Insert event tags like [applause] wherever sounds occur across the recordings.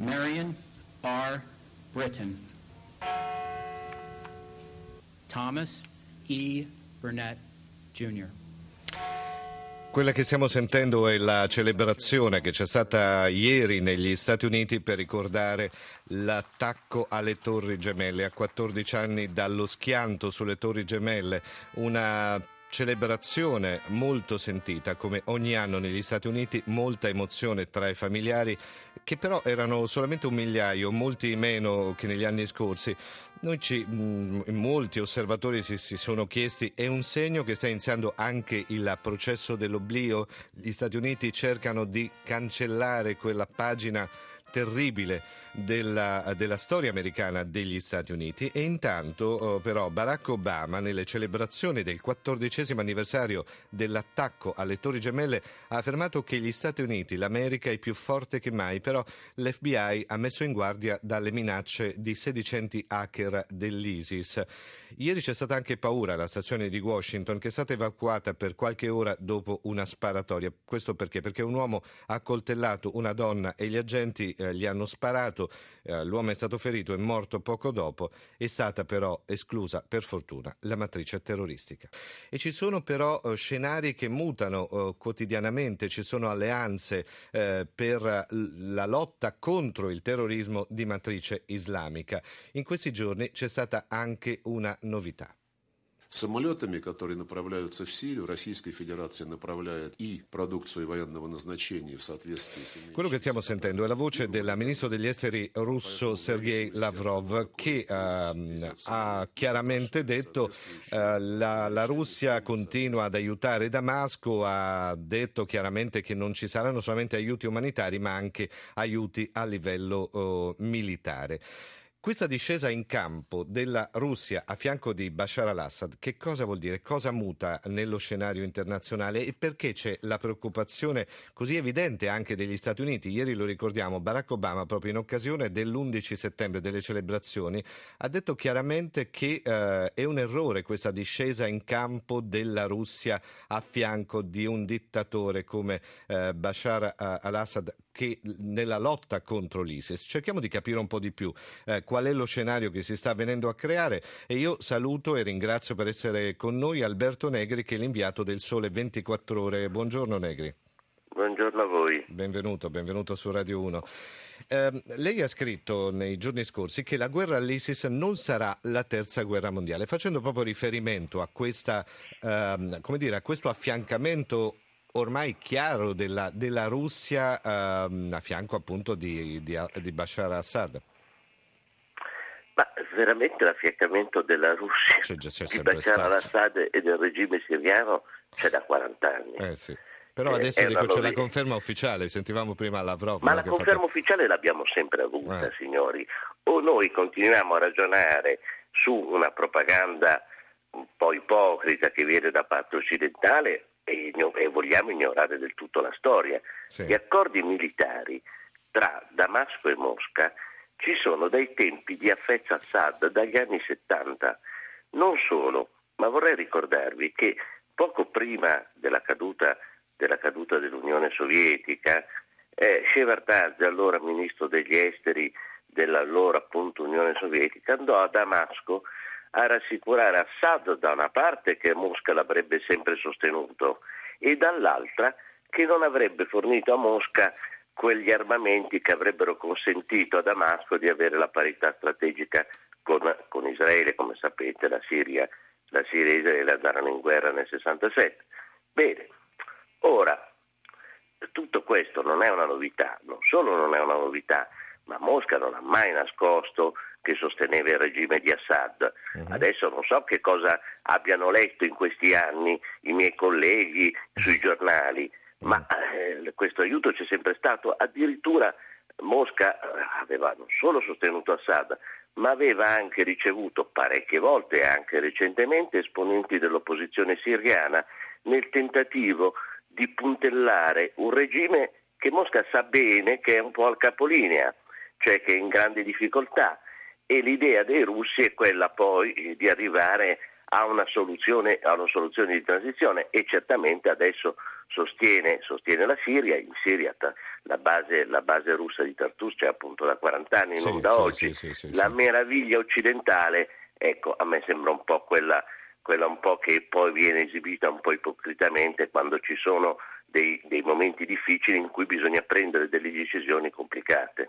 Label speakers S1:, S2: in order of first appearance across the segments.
S1: Marion R. Britton. Thomas E. Burnett Jr.
S2: Quella che stiamo sentendo è la celebrazione che c'è stata ieri negli Stati Uniti per ricordare l'attacco alle Torri Gemelle, a 14 anni dallo schianto sulle Torri Gemelle, una celebrazione molto sentita, come ogni anno negli Stati Uniti, molta emozione tra i familiari, che però erano solamente un migliaio, molti meno che negli anni scorsi. Noi ci, molti osservatori si, si, sono chiesti, è un segno che sta iniziando anche il processo dell'oblio? Gli Stati Uniti cercano di cancellare quella pagina terribile della, della, storia americana degli Stati Uniti e intanto oh, però Barack Obama nelle celebrazioni del quattordicesimo anniversario dell'attacco alle Torri Gemelle ha affermato che gli Stati Uniti, l'America è più forte che mai, però l'FBI ha messo in guardia dalle minacce di sedicenti hacker dell'ISIS. Ieri c'è stata anche paura alla stazione di Washington che è stata evacuata per qualche ora dopo una sparatoria. Questo perché? Perché un uomo ha coltellato una donna e gli agenti eh, gli hanno sparato eh, l'uomo è stato ferito e morto poco dopo, è stata però esclusa per fortuna la matrice terroristica. E ci sono però eh, scenari che mutano eh, quotidianamente, ci sono alleanze eh, per la lotta contro il terrorismo di matrice islamica. In questi giorni c'è stata anche una novità
S3: Самолетами, которые направляются в Сирию, Российская Федерация направляет и продукцию военного назначения в соответствии с...
S2: Quello che stiamo sentendo è la voce del ministro degli esteri russo Sergei Lavrov che uh, ha chiaramente detto uh, la, la Russia continua ad aiutare Damasco, ha detto chiaramente che non ci saranno solamente aiuti umanitari ma anche aiuti a livello uh, militare. Questa discesa in campo della Russia a fianco di Bashar al-Assad, che cosa vuol dire? Cosa muta nello scenario internazionale e perché c'è la preoccupazione così evidente anche degli Stati Uniti? Ieri lo ricordiamo, Barack Obama proprio in occasione dell'11 settembre delle celebrazioni ha detto chiaramente che eh, è un errore questa discesa in campo della Russia a fianco di un dittatore come eh, Bashar eh, al-Assad che nella lotta contro l'ISIS. Cerchiamo di capire un po' di più eh, qual è lo scenario che si sta venendo a creare e io saluto e ringrazio per essere con noi Alberto Negri che è l'inviato del Sole 24 Ore. Buongiorno Negri.
S4: Buongiorno a voi.
S2: Benvenuto, benvenuto su Radio 1. Eh, lei ha scritto nei giorni scorsi che la guerra all'ISIS non sarà la terza guerra mondiale, facendo proprio riferimento a, questa, ehm, dire, a questo affiancamento ormai chiaro della, della Russia ehm, a fianco appunto di, di, di Bashar al-Assad.
S4: Ma veramente l'affiancamento della Russia di Bashar al-Assad e del regime siriano c'è da 40 anni.
S2: Eh sì. Però adesso dico, c'è la conferma ufficiale, sentivamo prima Lavrov.
S4: Ma la conferma fatto... ufficiale l'abbiamo sempre avuta, eh. signori. O noi continuiamo a ragionare su una propaganda un po' ipocrita che viene da parte occidentale e, e vogliamo ignorare del tutto la storia. Sì. Gli accordi militari tra Damasco e Mosca ci sono dai tempi di Hafez Assad, dagli anni 70. Non solo, ma vorrei ricordarvi che poco prima della caduta, della caduta dell'Unione Sovietica, eh, Shevartaz, allora ministro degli esteri dell'allora appunto Unione Sovietica, andò a Damasco a rassicurare Assad da una parte che Mosca l'avrebbe sempre sostenuto e dall'altra che non avrebbe fornito a Mosca quegli armamenti che avrebbero consentito a Damasco di avere la parità strategica con, con Israele, come sapete la Siria, la Siria e Israele andarono in guerra nel 67. Bene, ora tutto questo non è una novità, non solo non è una novità, ma Mosca non ha mai nascosto che sosteneva il regime di Assad. Uh-huh. Adesso non so che cosa abbiano letto in questi anni i miei colleghi sui giornali, ma eh, questo aiuto c'è sempre stato, addirittura Mosca eh, aveva non solo sostenuto Assad, ma aveva anche ricevuto parecchie volte, anche recentemente, esponenti dell'opposizione siriana nel tentativo di puntellare un regime che Mosca sa bene che è un po' al capolinea, cioè che è in grande difficoltà e l'idea dei russi è quella poi di arrivare a una soluzione, a una soluzione di transizione e certamente adesso sostiene, sostiene la Siria, in Siria la base, la base, russa di Tartus c'è appunto da 40 anni, sì, non da
S2: sì,
S4: oggi,
S2: sì,
S4: la meraviglia occidentale, ecco a me sembra un po' quella, quella un po' che poi viene esibita un po' ipocritamente quando ci sono dei, dei momenti difficili in cui bisogna prendere delle decisioni complicate.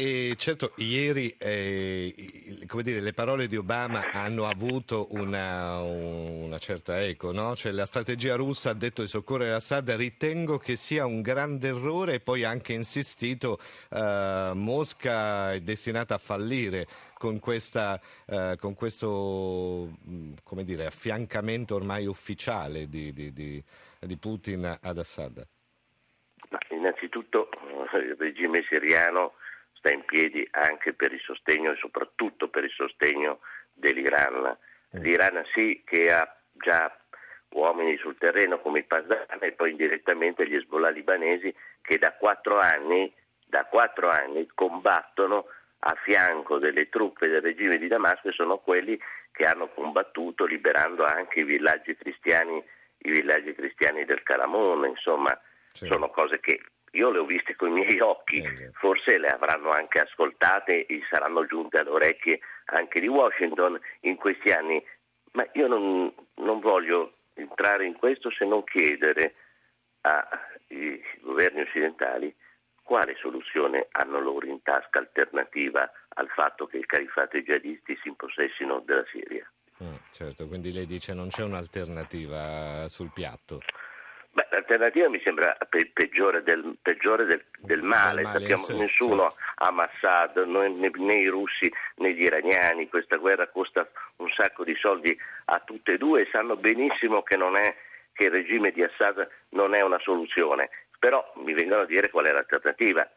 S2: E certo, ieri eh, dire, le parole di Obama hanno avuto una, una certa eco, no? cioè, la strategia russa ha detto di soccorrere Assad, ritengo che sia un grande errore e poi ha anche insistito eh, Mosca è destinata a fallire con, questa, eh, con questo dire, affiancamento ormai ufficiale di, di, di, di Putin ad Assad.
S4: Ma innanzitutto il regime siriano sta in piedi anche per il sostegno e soprattutto per il sostegno dell'Iran. L'Iran sì che ha già uomini sul terreno come i Pasdan e poi indirettamente gli Hezbollah libanesi che da quattro anni, da quattro anni combattono a fianco delle truppe del regime di Damasco e sono quelli che hanno combattuto liberando anche i villaggi cristiani, i villaggi cristiani del Calamone, insomma sì. sono cose che io le ho viste con i miei [laughs] occhi, eh, forse le avranno anche ascoltate e saranno giunte alle orecchie anche di Washington in questi anni, ma io non, non voglio entrare in questo se non chiedere ai governi occidentali quale soluzione hanno loro in tasca alternativa al fatto che i califati jihadisti si impossessino della Siria.
S2: Mm, certo, quindi lei dice non c'è un'alternativa sul piatto.
S4: L'alternativa mi sembra pe- peggiore, del, peggiore del, del, male, male sappiamo che nessuno certo. ama Assad, né, né, i russi né gli iraniani, questa guerra costa un sacco di soldi a tutte e due e sanno benissimo che, è, che il regime di Assad non è una soluzione, però mi vengono a dire qual è l'alternativa.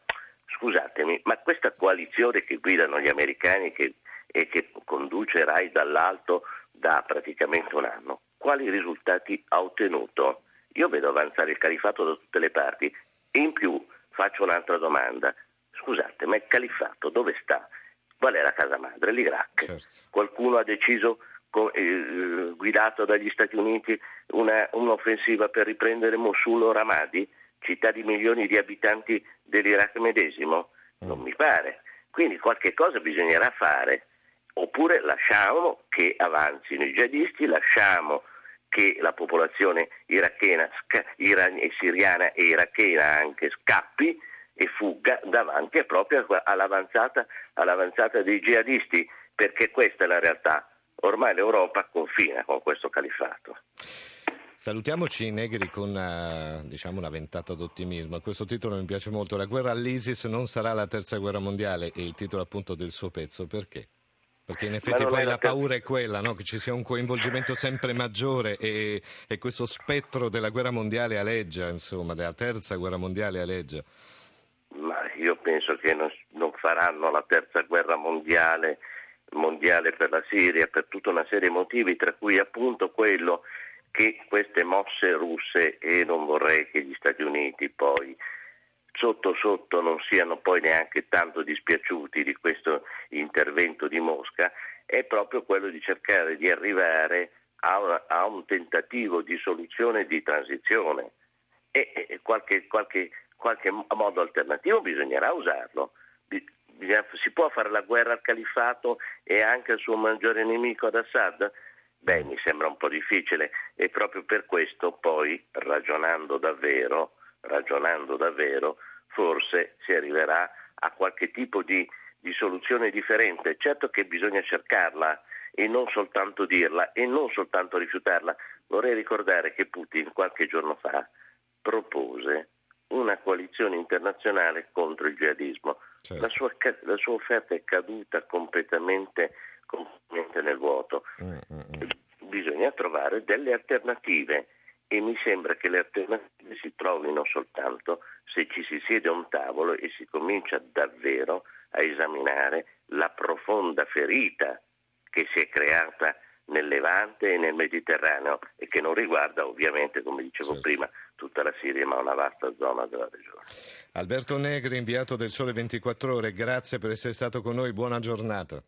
S4: Scusatemi, ma questa coalizione che guidano gli americani che, e che conduce Rai dall'alto da praticamente un anno, quali risultati ha ottenuto? Io vedo avanzare il califato da tutte le parti e in più faccio un'altra domanda. Scusate, ma il califato dove sta? Qual è la casa madre? L'Iraq. Certo. Qualcuno ha deciso, eh, guidato dagli Stati Uniti, una, un'offensiva per riprendere Mosul o Ramadi, città di milioni di abitanti dell'Iraq medesimo? Non mm. mi pare. Quindi qualche cosa bisognerà fare. Oppure lasciamo che avanzino i jihadisti, lasciamo che la popolazione irachena iran- e siriana e irachena anche scappi e fugga davanti proprio all'avanzata, all'avanzata dei jihadisti, perché questa è la realtà. Ormai l'Europa confina con questo califato.
S2: Salutiamoci Negri con una, diciamo, una ventata d'ottimismo. Questo titolo mi piace molto. La guerra all'ISIS non sarà la terza guerra mondiale e il titolo appunto del suo pezzo. Perché? Perché in effetti poi la paura è quella, no? che ci sia un coinvolgimento sempre maggiore e, e, questo spettro della guerra mondiale aleggia, insomma, della terza guerra mondiale aleggia.
S4: Ma io penso che non, non faranno la terza guerra mondiale, mondiale per la Siria per tutta una serie di motivi, tra cui appunto quello che queste mosse russe, e non vorrei che gli Stati Uniti poi sotto sotto non siano poi neanche tanto dispiaciuti di questo intervento di Mosca, è proprio quello di cercare di arrivare a, a un tentativo di soluzione di transizione e, e qualche, qualche, qualche, modo alternativo bisognerà usarlo. Si può fare la guerra al califato e anche al suo maggiore nemico ad Assad? Beh, mi sembra un po' difficile e proprio per questo poi, ragionando davvero, ragionando davvero, forse si arriverà a qualche tipo di, di soluzione differente. Certo che bisogna cercarla e non soltanto dirla e non soltanto rifiutarla. Vorrei ricordare che Putin qualche giorno fa propose una coalizione internazionale contro il jihadismo. Certo. La, sua, la, sua, offerta è caduta completamente, completamente nel vuoto. Mm, mm, mm. Bisogna trovare delle alternative e mi sembra che le alternative si trovino soltanto se ci si siede a un tavolo e si comincia davvero a esaminare la profonda ferita che si è creata nel Levante e nel Mediterraneo e che non riguarda ovviamente, come dicevo certo. prima, tutta la Siria, ma una vasta zona della regione.
S2: Alberto Negri, inviato del Sole 24 Ore, grazie per essere stato con noi, buona giornata.